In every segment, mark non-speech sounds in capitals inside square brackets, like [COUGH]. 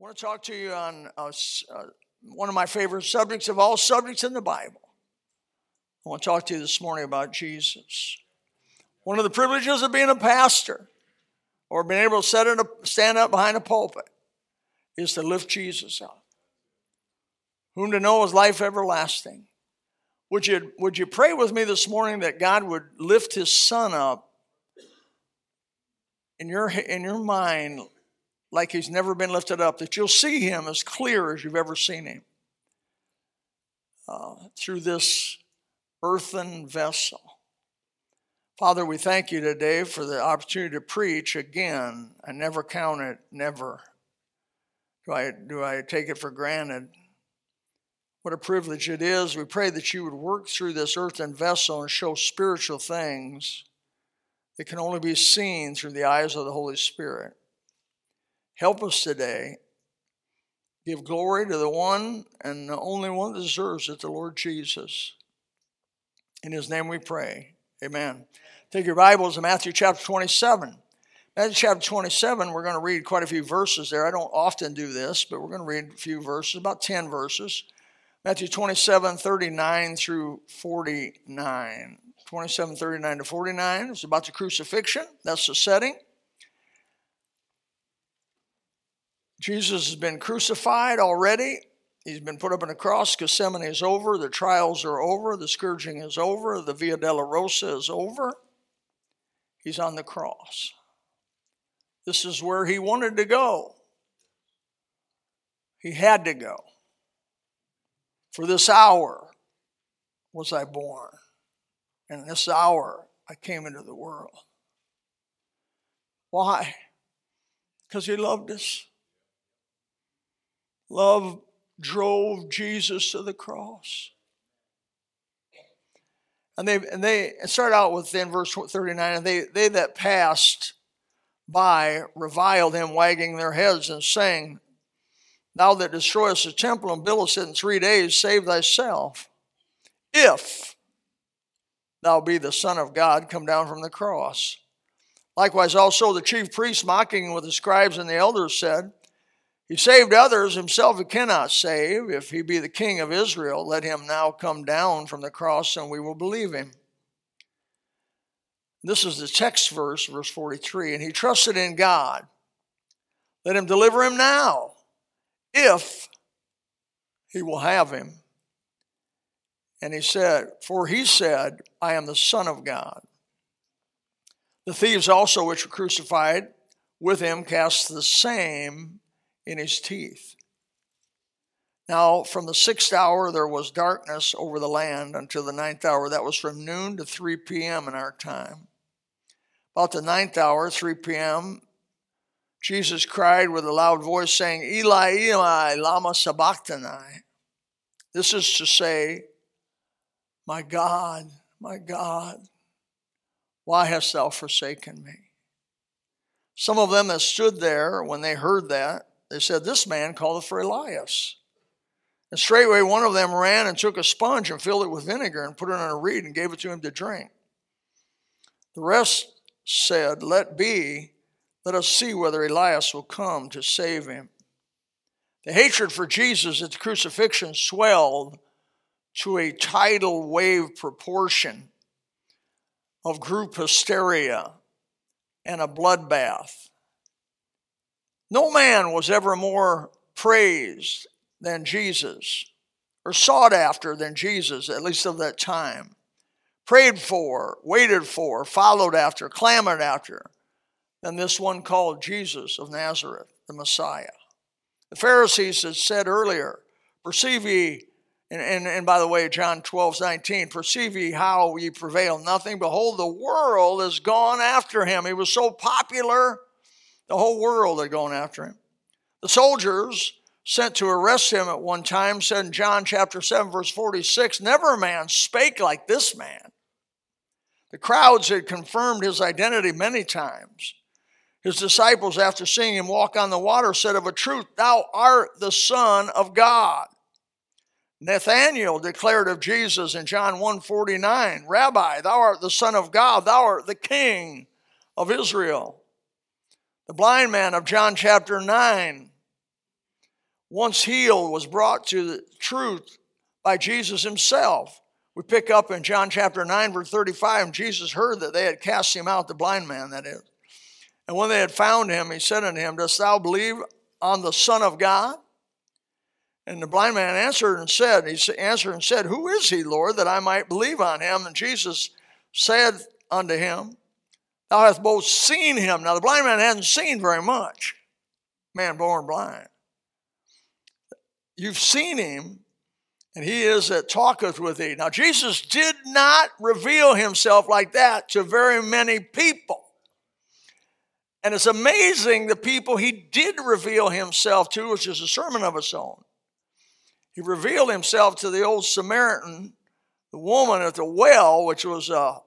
I want to talk to you on uh, uh, one of my favorite subjects of all subjects in the Bible. I want to talk to you this morning about Jesus. One of the privileges of being a pastor or being able to a, stand up behind a pulpit is to lift Jesus up. Whom to know is life everlasting. Would you, would you pray with me this morning that God would lift his son up in your, in your mind like he's never been lifted up, that you'll see him as clear as you've ever seen him uh, through this earthen vessel. Father, we thank you today for the opportunity to preach again. I never count it, never. Do I, do I take it for granted? What a privilege it is. We pray that you would work through this earthen vessel and show spiritual things that can only be seen through the eyes of the Holy Spirit. Help us today. Give glory to the one and the only one that deserves it, the Lord Jesus. In his name we pray. Amen. Take your Bibles to Matthew chapter 27. Matthew chapter 27, we're going to read quite a few verses there. I don't often do this, but we're going to read a few verses, about 10 verses. Matthew 27, 39 through 49. 27, 39 to 49 is about the crucifixion. That's the setting. Jesus has been crucified already. He's been put up on a cross. Gethsemane is over. The trials are over. The scourging is over. The Via Dolorosa is over. He's on the cross. This is where he wanted to go. He had to go. For this hour was I born, and this hour I came into the world. Why? Because he loved us. Love drove Jesus to the cross. And they and they start out with in verse 39, and they, they that passed by reviled him, wagging their heads and saying, Thou that destroyest the temple and buildest it in three days, save thyself. If thou be the Son of God, come down from the cross. Likewise, also the chief priests, mocking with the scribes and the elders, said, he saved others, himself he cannot save. If he be the king of Israel, let him now come down from the cross and we will believe him. This is the text verse, verse 43. And he trusted in God. Let him deliver him now, if he will have him. And he said, For he said, I am the Son of God. The thieves also, which were crucified with him, cast the same in his teeth. Now, from the sixth hour, there was darkness over the land until the ninth hour. That was from noon to 3 p.m. in our time. About the ninth hour, 3 p.m., Jesus cried with a loud voice, saying, Eli, Eli, Lama Sabachthani. This is to say, My God, my God, why hast thou forsaken me? Some of them that stood there when they heard that they said, This man calleth for Elias. And straightway one of them ran and took a sponge and filled it with vinegar and put it on a reed and gave it to him to drink. The rest said, Let be, let us see whether Elias will come to save him. The hatred for Jesus at the crucifixion swelled to a tidal wave proportion of group hysteria and a bloodbath. No man was ever more praised than Jesus, or sought after than Jesus, at least of that time. Prayed for, waited for, followed after, clamored after, than this one called Jesus of Nazareth, the Messiah. The Pharisees had said earlier, Perceive ye, and, and, and by the way, John 12, 19, perceive ye how ye prevail nothing. Behold, the world has gone after him. He was so popular the whole world had gone after him. The soldiers sent to arrest him at one time said in John chapter 7, verse 46, Never a man spake like this man. The crowds had confirmed his identity many times. His disciples, after seeing him walk on the water, said of a truth, Thou art the Son of God. Nathanael declared of Jesus in John 1:49, Rabbi, thou art the Son of God, thou art the King of Israel. The blind man of John chapter 9 once healed, was brought to the truth by Jesus himself. We pick up in John chapter 9, verse 35, and Jesus heard that they had cast him out, the blind man, that is. And when they had found him, he said unto him, Dost thou believe on the Son of God? And the blind man answered and said, He answered and said, Who is he, Lord, that I might believe on him? And Jesus said unto him, Thou hast both seen him. Now the blind man hadn't seen very much. Man born blind. You've seen him, and he is that talketh with thee. Now Jesus did not reveal himself like that to very many people. And it's amazing the people he did reveal himself to, which is a sermon of its own. He revealed himself to the old Samaritan, the woman at the well, which was uh,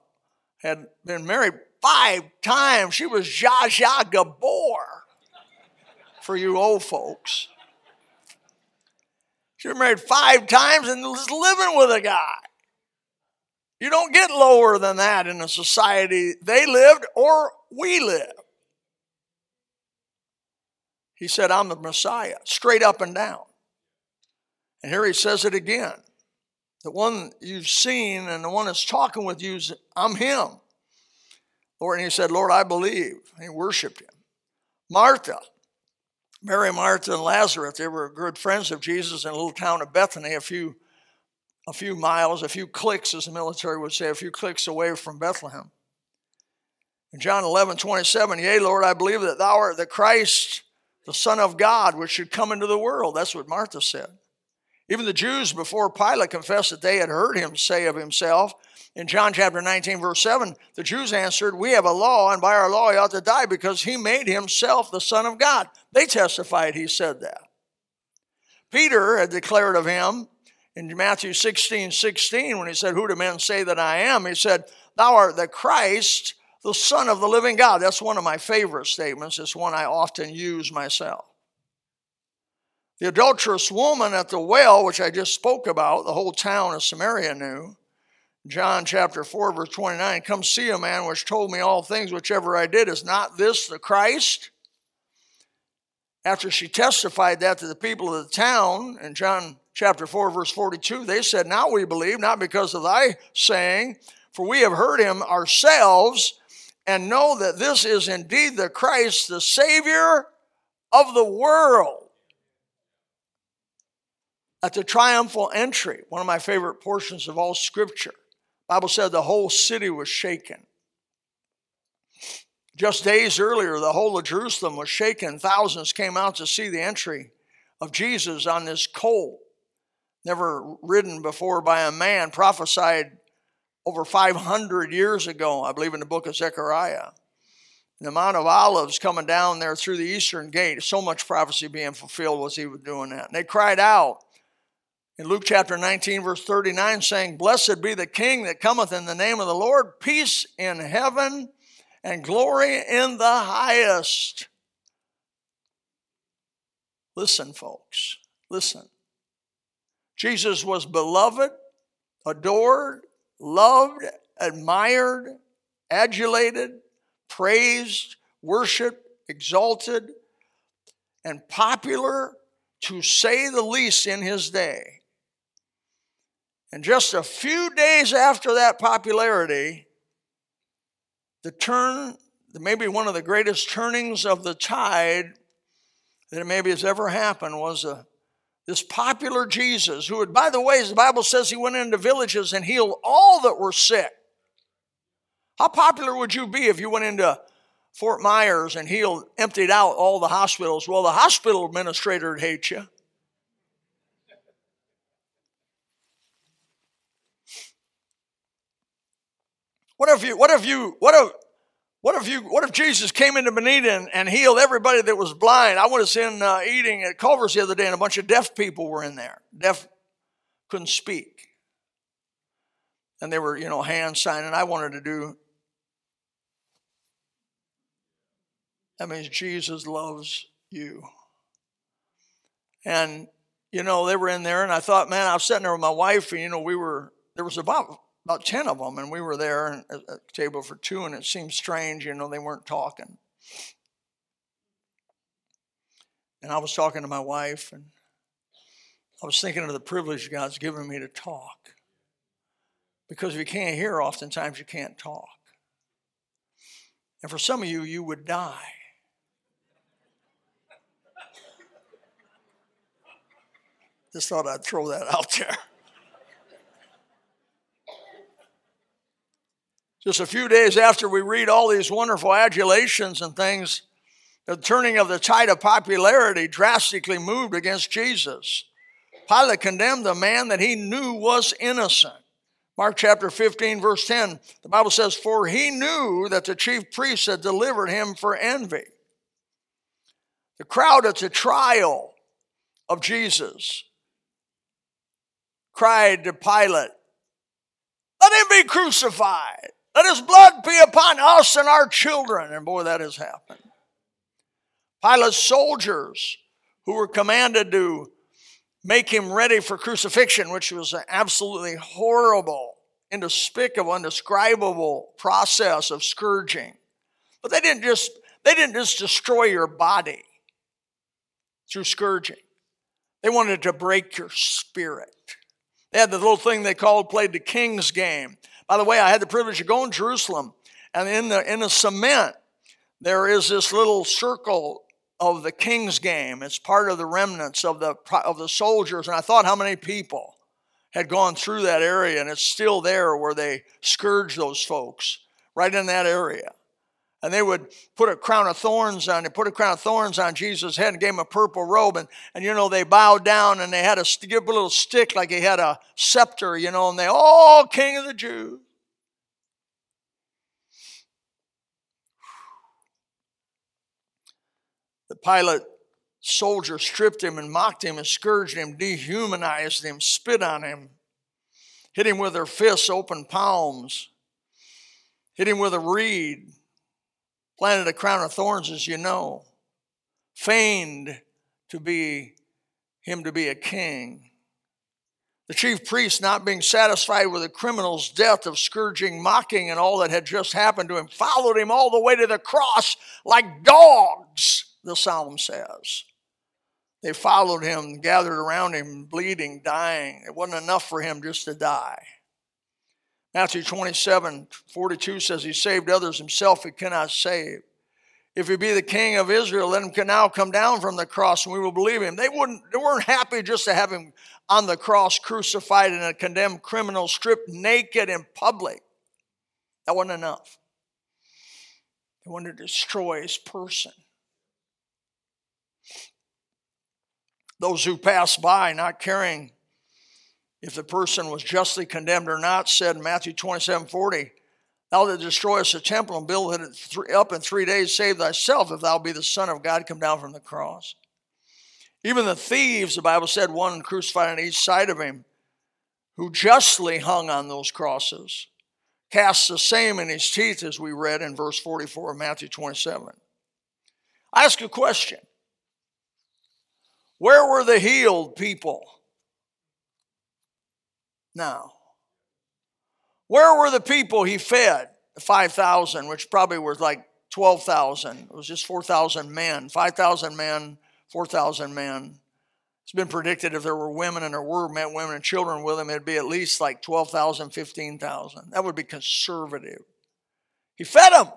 had been married five times. She was Zsa Zsa Gabor for you old folks. She was married five times and was living with a guy. You don't get lower than that in a society they lived or we live. He said, I'm the Messiah, straight up and down. And here he says it again. The one you've seen and the one that's talking with you, is, I'm him. Lord, and he said, Lord, I believe. And he worshiped him. Martha, Mary, Martha, and Lazarus, they were good friends of Jesus in a little town of Bethany, a few, a few miles, a few clicks, as the military would say, a few clicks away from Bethlehem. In John 11, 27, Yea, Lord, I believe that thou art the Christ, the Son of God, which should come into the world. That's what Martha said. Even the Jews before Pilate confessed that they had heard him say of himself, in John chapter 19, verse 7, the Jews answered, We have a law, and by our law he ought to die because he made himself the Son of God. They testified he said that. Peter had declared of him in Matthew 16, 16, when he said, Who do men say that I am? He said, Thou art the Christ, the Son of the living God. That's one of my favorite statements. It's one I often use myself. The adulterous woman at the well, which I just spoke about, the whole town of Samaria knew, John chapter 4, verse 29 Come see a man which told me all things, whichever I did. Is not this the Christ? After she testified that to the people of the town in John chapter 4, verse 42, they said, Now we believe, not because of thy saying, for we have heard him ourselves and know that this is indeed the Christ, the Savior of the world. At the triumphal entry, one of my favorite portions of all scripture, Bible said the whole city was shaken. Just days earlier, the whole of Jerusalem was shaken. Thousands came out to see the entry of Jesus on this colt, never ridden before by a man, prophesied over 500 years ago, I believe in the book of Zechariah. The Mount of Olives coming down there through the eastern gate, so much prophecy being fulfilled was he was doing that. And they cried out, in Luke chapter 19, verse 39, saying, Blessed be the King that cometh in the name of the Lord, peace in heaven and glory in the highest. Listen, folks, listen. Jesus was beloved, adored, loved, admired, adulated, praised, worshiped, exalted, and popular, to say the least, in his day. And just a few days after that popularity, the turn, maybe one of the greatest turnings of the tide that maybe has ever happened was a, this popular Jesus, who had, by the way, the Bible says he went into villages and healed all that were sick. How popular would you be if you went into Fort Myers and healed, emptied out all the hospitals? Well, the hospital administrator would hate you. What if you, what if you, what if, what if you, what if Jesus came into Bonita and, and healed everybody that was blind? I was in uh, eating at Culver's the other day and a bunch of deaf people were in there. Deaf, couldn't speak. And they were, you know, hand signing. I wanted to do, that means Jesus loves you. And, you know, they were in there and I thought, man, I was sitting there with my wife and, you know, we were, there was about about 10 of them, and we were there at a table for two, and it seemed strange, you know, they weren't talking. And I was talking to my wife, and I was thinking of the privilege God's given me to talk. Because if you can't hear, oftentimes you can't talk. And for some of you, you would die. Just thought I'd throw that out there. Just a few days after we read all these wonderful adulations and things, the turning of the tide of popularity drastically moved against Jesus. Pilate condemned a man that he knew was innocent. Mark chapter 15, verse 10, the Bible says, For he knew that the chief priests had delivered him for envy. The crowd at the trial of Jesus cried to Pilate, Let him be crucified. Let his blood be upon us and our children. And boy, that has happened. Pilate's soldiers, who were commanded to make him ready for crucifixion, which was an absolutely horrible, indescribable, indescribable process of scourging. But they didn't just they didn't just destroy your body through scourging. They wanted to break your spirit. They had the little thing they called played the king's game. By the way, I had the privilege of going to Jerusalem, and in the in the cement there is this little circle of the king's game. It's part of the remnants of the of the soldiers, and I thought how many people had gone through that area, and it's still there where they scourge those folks right in that area. And they would put a crown of thorns on, they put a crown of thorns on Jesus' head and gave him a purple robe. And, and you know, they bowed down and they had a, give a little stick like he had a scepter, you know, and they, oh, King of the Jews. The Pilate soldier stripped him and mocked him and scourged him, dehumanized him, spit on him, hit him with their fists, open palms, hit him with a reed, planted a crown of thorns, as you know, feigned to be him to be a king. The chief priest, not being satisfied with the criminal's death of scourging, mocking, and all that had just happened to him, followed him all the way to the cross like dogs the psalm says. They followed him, gathered around him, bleeding, dying. It wasn't enough for him just to die. Matthew 27 42 says, He saved others, himself he cannot save. If he be the king of Israel, let him now come down from the cross and we will believe him. They, wouldn't, they weren't happy just to have him on the cross, crucified and a condemned criminal, stripped naked in public. That wasn't enough. They wanted to destroy his person. Those who passed by, not caring if the person was justly condemned or not, said in Matthew 27 40, Thou that destroyest the temple and build it up in three days, save thyself if thou be the Son of God, come down from the cross. Even the thieves, the Bible said, one crucified on each side of him, who justly hung on those crosses, cast the same in his teeth, as we read in verse 44 of Matthew 27. I ask a question where were the healed people? Now, where were the people he fed? The 5,000, which probably was like 12,000. It was just 4,000 men. 5,000 men, 4,000 men. It's been predicted if there were women and there were men, women and children with him, it'd be at least like 12,000, 15,000. That would be conservative. He fed them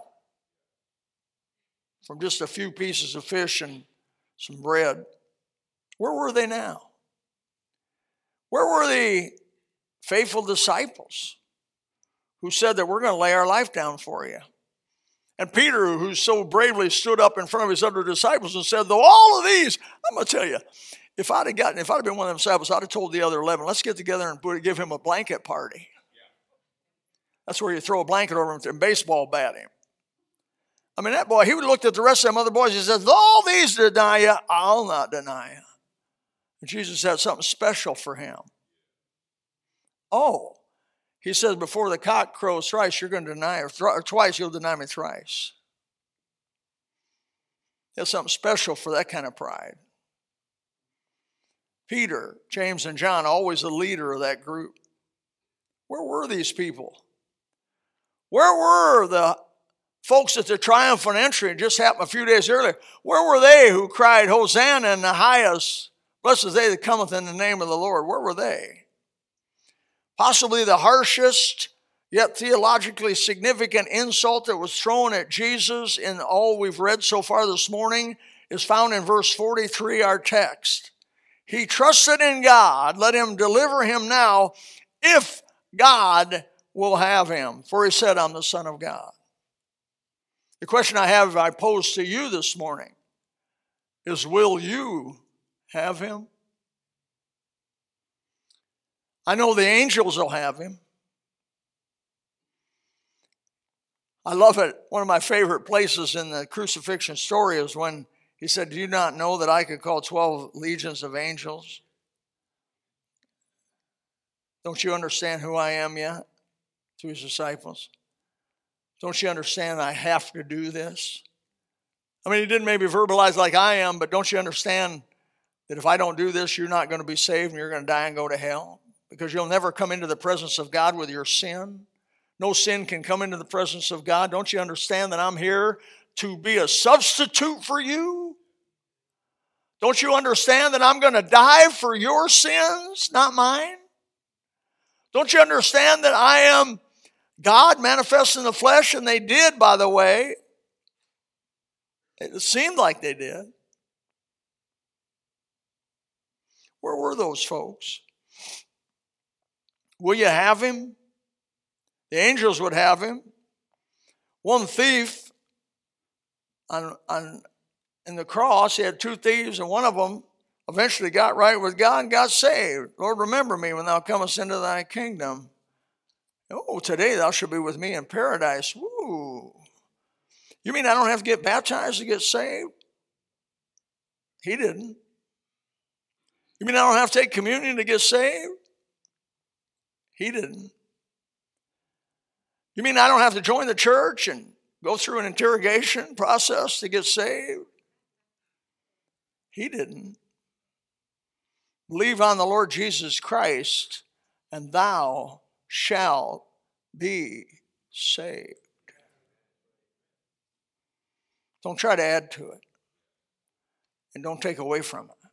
from just a few pieces of fish and some bread. Where were they now? Where were the faithful disciples who said that we're going to lay our life down for you? And Peter, who so bravely stood up in front of his other disciples and said, Though all of these, I'm going to tell you, if I'd have gotten, if I'd have been one of them disciples, I'd have told the other 11, let's get together and give him a blanket party. That's where you throw a blanket over him and baseball bat him. I mean, that boy, he would looked at the rest of them other boys. He says, All these deny you, I'll not deny you. Jesus had something special for him. Oh, he says, before the cock crows thrice, you're going to deny, or, th- or twice you'll deny me thrice. He something special for that kind of pride. Peter, James, and John, always the leader of that group. Where were these people? Where were the folks at the triumphant entry? Just happened a few days earlier. Where were they who cried, Hosanna in the highest? Blessed is they that cometh in the name of the Lord. Where were they? Possibly the harshest, yet theologically significant insult that was thrown at Jesus in all we've read so far this morning is found in verse 43, our text. He trusted in God, let him deliver him now, if God will have him. For he said, I'm the Son of God. The question I have I pose to you this morning is Will you have him? I know the angels will have him. I love it. One of my favorite places in the crucifixion story is when he said, Do you not know that I could call 12 legions of angels? Don't you understand who I am yet? To his disciples. Don't you understand I have to do this? I mean, he didn't maybe verbalize like I am, but don't you understand that if I don't do this, you're not going to be saved and you're going to die and go to hell? Because you'll never come into the presence of God with your sin. No sin can come into the presence of God. Don't you understand that I'm here to be a substitute for you? Don't you understand that I'm going to die for your sins, not mine? Don't you understand that I am God manifest in the flesh? And they did, by the way. It seemed like they did. Where were those folks? Will you have him? The angels would have him. One thief on, on in the cross, he had two thieves, and one of them eventually got right with God and got saved. Lord, remember me when thou comest into thy kingdom. Oh, today thou shalt be with me in paradise. Woo. You mean I don't have to get baptized to get saved? He didn't. You mean I don't have to take communion to get saved? He didn't. You mean I don't have to join the church and go through an interrogation process to get saved? He didn't. Believe on the Lord Jesus Christ, and thou shalt be saved. Don't try to add to it, and don't take away from it.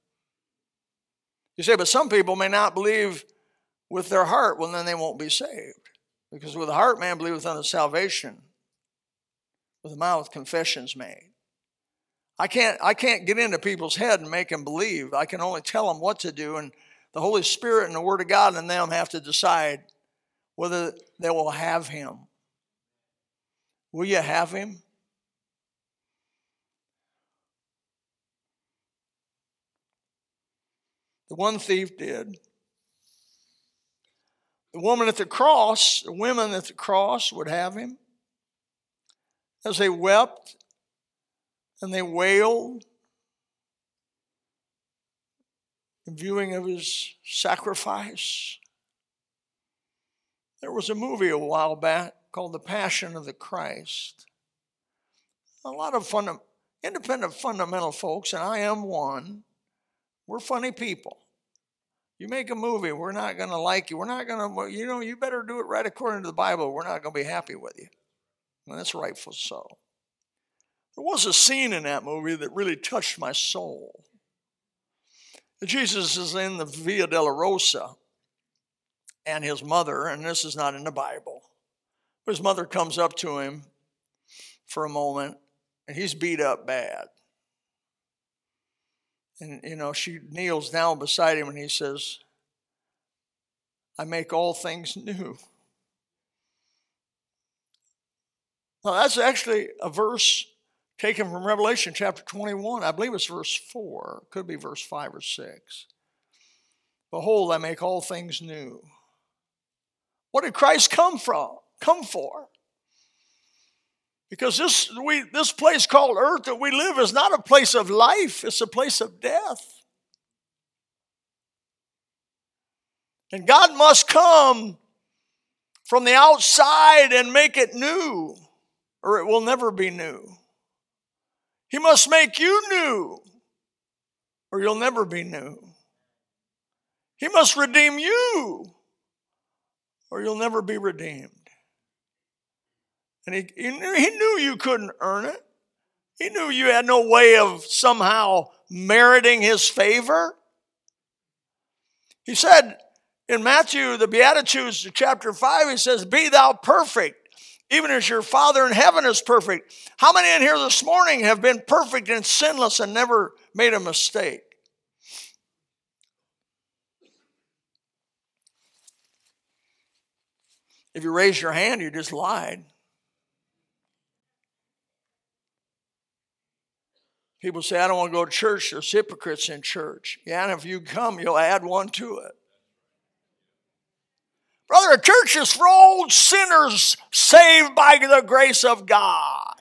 You say, but some people may not believe with their heart, well, then they won't be saved. Because with the heart, man believeth unto salvation, with the mouth, confessions made. I can't, I can't get into people's head and make them believe. I can only tell them what to do, and the Holy Spirit and the Word of God and them have to decide whether they will have Him. Will you have Him? The one thief did. The woman at the cross, the women at the cross would have him. As they wept and they wailed in viewing of his sacrifice. There was a movie a while back called The Passion of the Christ. A lot of funda- independent fundamental folks, and I am one, we're funny people. You make a movie, we're not going to like you. We're not going to, you know, you better do it right according to the Bible. We're not going to be happy with you. And that's rightful so. There was a scene in that movie that really touched my soul. Jesus is in the Via Dolorosa and his mother, and this is not in the Bible, but his mother comes up to him for a moment, and he's beat up bad. And, you know, she kneels down beside him and he says, I make all things new. Now, that's actually a verse taken from Revelation chapter 21. I believe it's verse 4, could be verse 5 or 6. Behold, I make all things new. What did Christ come from? Come for? Because this, we, this place called earth that we live is not a place of life, it's a place of death. And God must come from the outside and make it new, or it will never be new. He must make you new, or you'll never be new. He must redeem you, or you'll never be redeemed. And he, he, knew, you couldn't earn it. He knew you had no way of somehow meriting his favor. He said in Matthew, the Beatitudes, chapter 5, he says, Be thou perfect, even as your Father in heaven is perfect. How many in here this morning have been perfect and sinless and never made a mistake? If you raise your hand, you just lied. People say, I don't want to go to church. There's hypocrites in church. Yeah, and if you come, you'll add one to it. Brother, a church is for old sinners saved by the grace of God.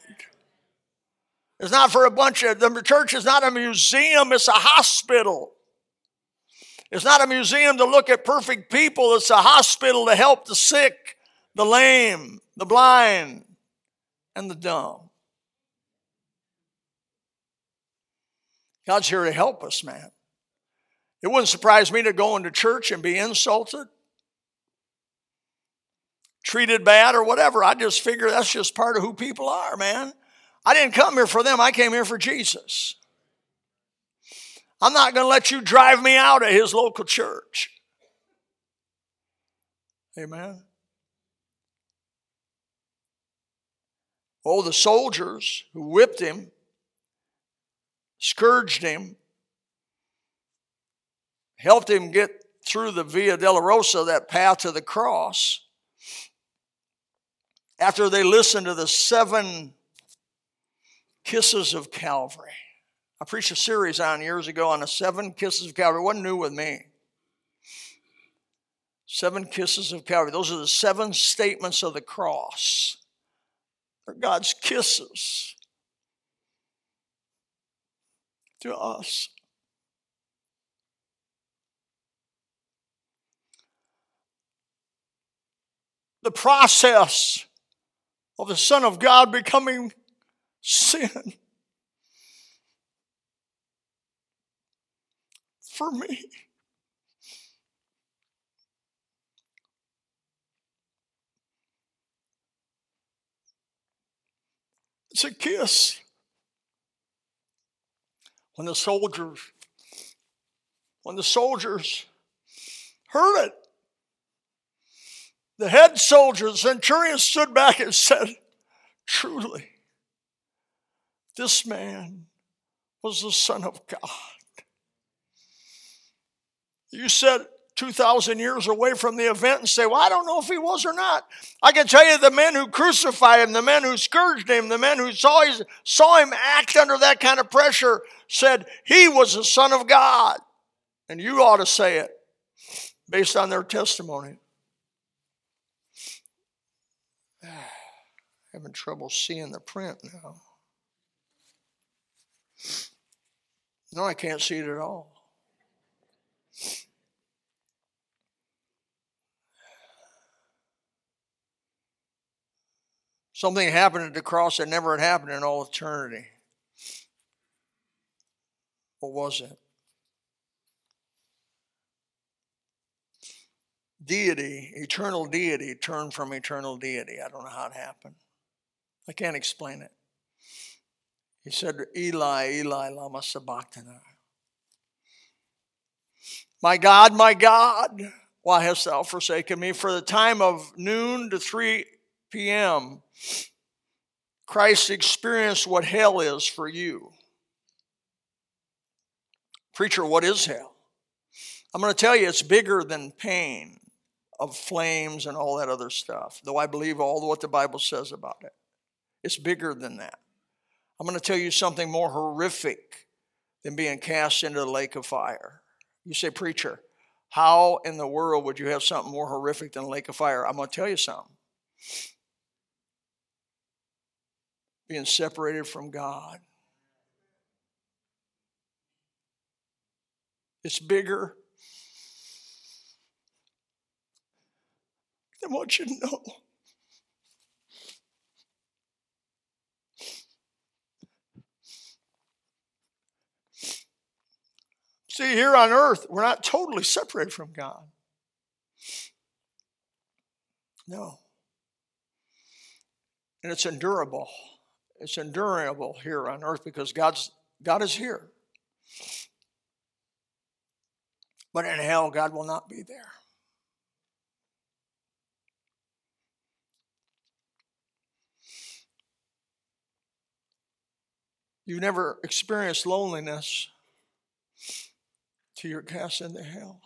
It's not for a bunch of, the church is not a museum, it's a hospital. It's not a museum to look at perfect people, it's a hospital to help the sick, the lame, the blind, and the dumb. God's here to help us, man. It wouldn't surprise me to go into church and be insulted, treated bad, or whatever. I just figure that's just part of who people are, man. I didn't come here for them, I came here for Jesus. I'm not going to let you drive me out of his local church. Amen. Oh, the soldiers who whipped him, scourged him, helped him get through the Via Dolorosa, that path to the cross. After they listened to the seven kisses of Calvary. I preached a series on years ago on the seven kisses of Calvary. It wasn't new with me. Seven kisses of Calvary. Those are the seven statements of the cross. They're God's kisses to us. The process of the Son of God becoming sin for me. It's a kiss. When the soldiers, when the soldiers heard it, the head soldier, the centurion, stood back and said, Truly, this man was the Son of God. You said 2,000 years away from the event and say, Well, I don't know if he was or not. I can tell you the men who crucified him, the men who scourged him, the men who saw, his, saw him act under that kind of pressure said he was the Son of God. And you ought to say it based on their testimony. [SIGHS] Having trouble seeing the print now. No, I can't see it at all. Something happened at the cross that never had happened in all eternity. What was it? Deity, eternal deity, turned from eternal deity. I don't know how it happened. I can't explain it. He said, Eli, Eli, Lama Sabachthani. My God, my God, why hast thou forsaken me? For the time of noon to 3 p.m., Christ experienced what hell is for you. Preacher, what is hell? I'm going to tell you it's bigger than pain of flames and all that other stuff, though I believe all what the Bible says about it. It's bigger than that. I'm going to tell you something more horrific than being cast into the lake of fire. You say, Preacher, how in the world would you have something more horrific than lake of fire? I'm going to tell you something. Being separated from God. It's bigger than what you know. See, here on earth, we're not totally separated from God. No. And it's endurable. It's endurable here on earth because God's God is here. But in hell, God will not be there. You've never experienced loneliness till you're cast into hell.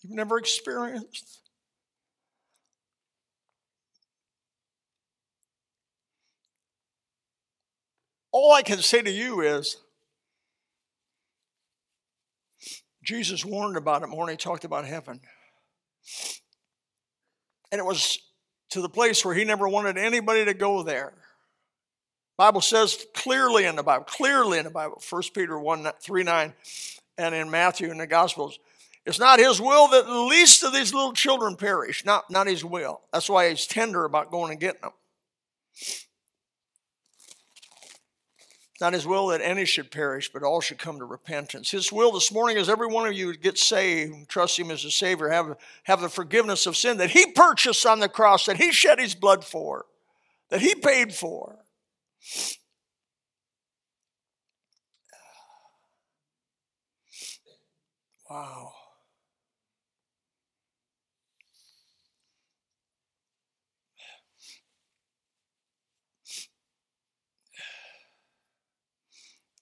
You've never experienced. All I can say to you is Jesus warned about it more when he talked about heaven. And it was to the place where he never wanted anybody to go there. Bible says clearly in the Bible, clearly in the Bible, 1 Peter 1 3 9, and in Matthew in the Gospels, it's not his will that the least of these little children perish, not, not his will. That's why he's tender about going and getting them. Not his will that any should perish, but all should come to repentance. His will this morning is every one of you get saved, trust him as a Savior, have, have the forgiveness of sin that he purchased on the cross, that he shed his blood for, that he paid for. Wow.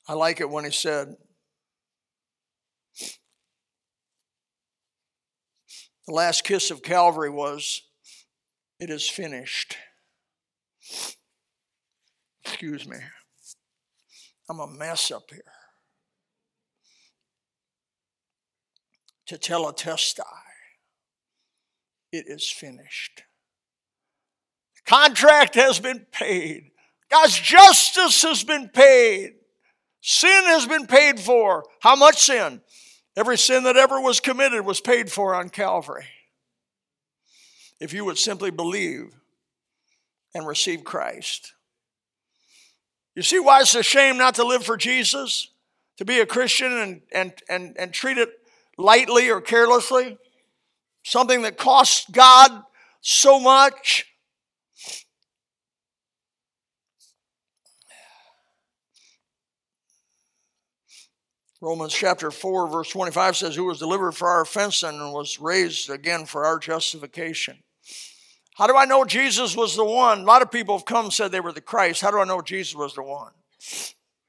I like it when he said, The last kiss of Calvary was, It is finished. Excuse me. I'm a mess up here. Tetelestai. It is finished. The contract has been paid. God's justice has been paid. Sin has been paid for. How much sin? Every sin that ever was committed was paid for on Calvary. If you would simply believe and receive Christ. You see why it's a shame not to live for Jesus? To be a Christian and, and, and, and treat it lightly or carelessly? Something that costs God so much? Romans chapter 4, verse 25 says, Who was delivered for our offense and was raised again for our justification. How do I know Jesus was the one? A lot of people have come and said they were the Christ. How do I know Jesus was the one?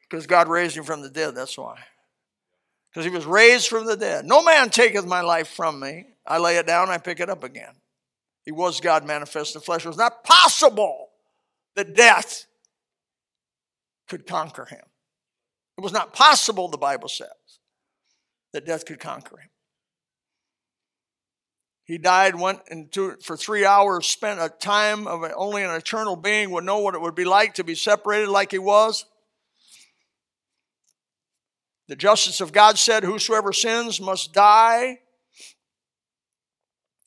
Because God raised him from the dead, that's why. Because he was raised from the dead. No man taketh my life from me. I lay it down, I pick it up again. He was God manifest in the flesh. It was not possible that death could conquer him. It was not possible, the Bible says, that death could conquer him. He died, went into for three hours, spent a time of only an eternal being would know what it would be like to be separated like he was. The justice of God said, Whosoever sins must die.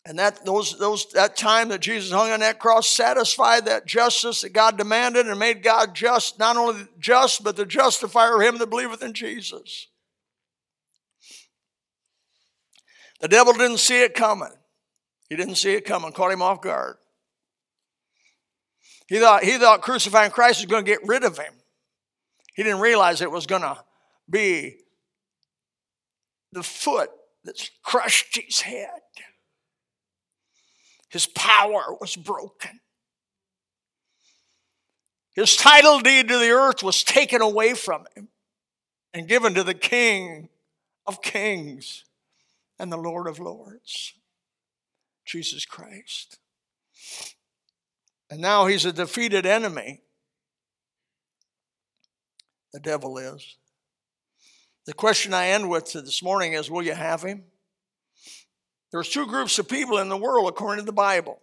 And that those those that time that Jesus hung on that cross satisfied that justice that God demanded and made God just, not only just, but the justifier of him that believeth in Jesus. The devil didn't see it coming. He didn't see it coming, caught him off guard. He thought, he thought crucifying Christ was going to get rid of him. He didn't realize it was going to be the foot that crushed his head. His power was broken. His title deed to the earth was taken away from him and given to the King of kings and the Lord of lords, Jesus Christ. And now he's a defeated enemy. The devil is. The question I end with this morning is Will you have him? There's two groups of people in the world, according to the Bible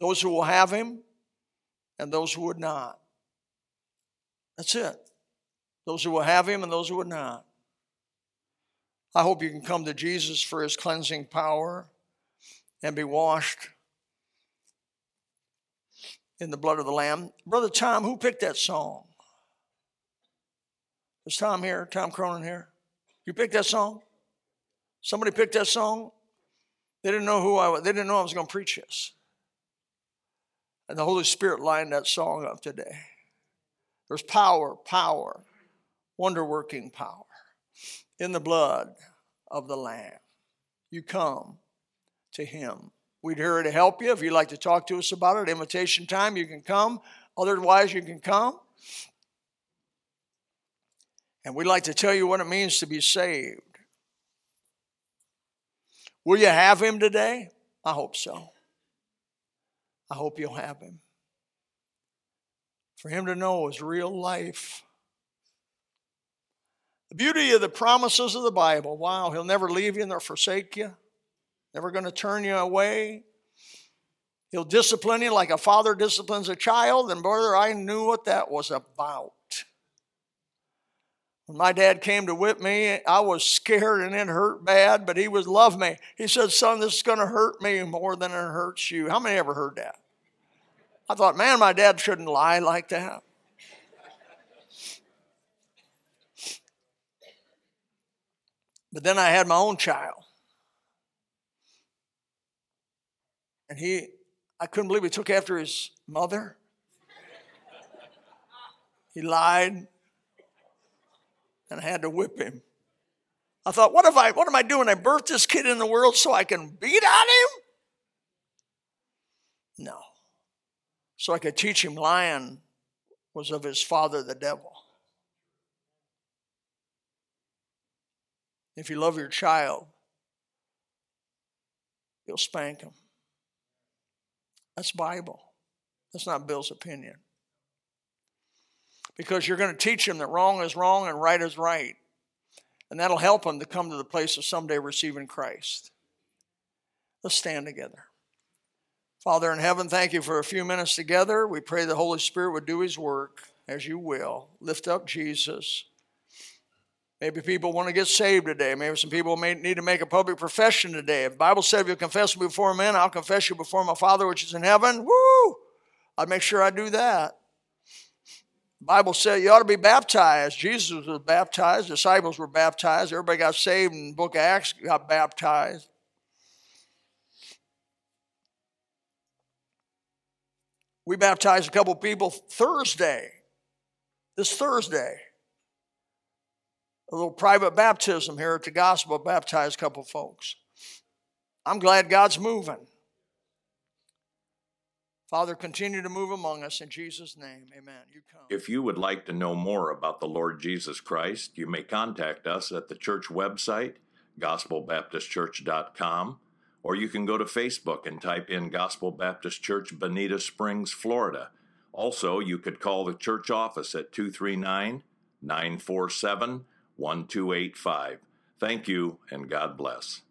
those who will have him and those who would not. That's it. Those who will have him and those who would not. I hope you can come to Jesus for his cleansing power and be washed in the blood of the Lamb. Brother Tom, who picked that song? Was Tom here? Tom Cronin here? You picked that song? Somebody picked that song? They didn't know who I was. They didn't know I was going to preach this. And the Holy Spirit lined that song up today. There's power, power, wonder working power. in the blood of the Lamb. You come to Him. We'd here to help you. If you'd like to talk to us about it, invitation time, you can come. Otherwise, you can come. And we'd like to tell you what it means to be saved. Will you have Him today? I hope so. I hope you'll have Him. For Him to know is real life. The beauty of the promises of the Bible wow, He'll never leave you nor forsake you, never going to turn you away. He'll discipline you like a father disciplines a child. And, brother, I knew what that was about. When my dad came to whip me, I was scared and it hurt bad, but he would love me. He said, Son, this is going to hurt me more than it hurts you. How many ever heard that? I thought, man, my dad shouldn't lie like that. But then I had my own child. And he, I couldn't believe he took after his mother. He lied, and I had to whip him. I thought, what if I what am I doing? I birthed this kid in the world so I can beat on him? No. So I could teach him lying was of his father the devil. If you love your child, you'll spank him. That's Bible. That's not Bill's opinion. Because you're going to teach them that wrong is wrong and right is right. And that'll help them to come to the place of someday receiving Christ. Let's stand together. Father in heaven, thank you for a few minutes together. We pray the Holy Spirit would do his work as you will. Lift up Jesus. Maybe people want to get saved today. Maybe some people may need to make a public profession today. If the Bible said, if you confess me before men, I'll confess you before my Father which is in heaven. Woo! I'd make sure I do that. The Bible said you ought to be baptized. Jesus was baptized. Disciples were baptized. Everybody got saved in the book of Acts, got baptized. We baptized a couple people Thursday, this Thursday a little private baptism here at the gospel, baptized a couple folks. I'm glad God's moving. Father, continue to move among us in Jesus' name. Amen. You come. If you would like to know more about the Lord Jesus Christ, you may contact us at the church website, gospelbaptistchurch.com, or you can go to Facebook and type in Gospel Baptist Church, Bonita Springs, Florida. Also, you could call the church office at 239 947 1285. Thank you, and God bless.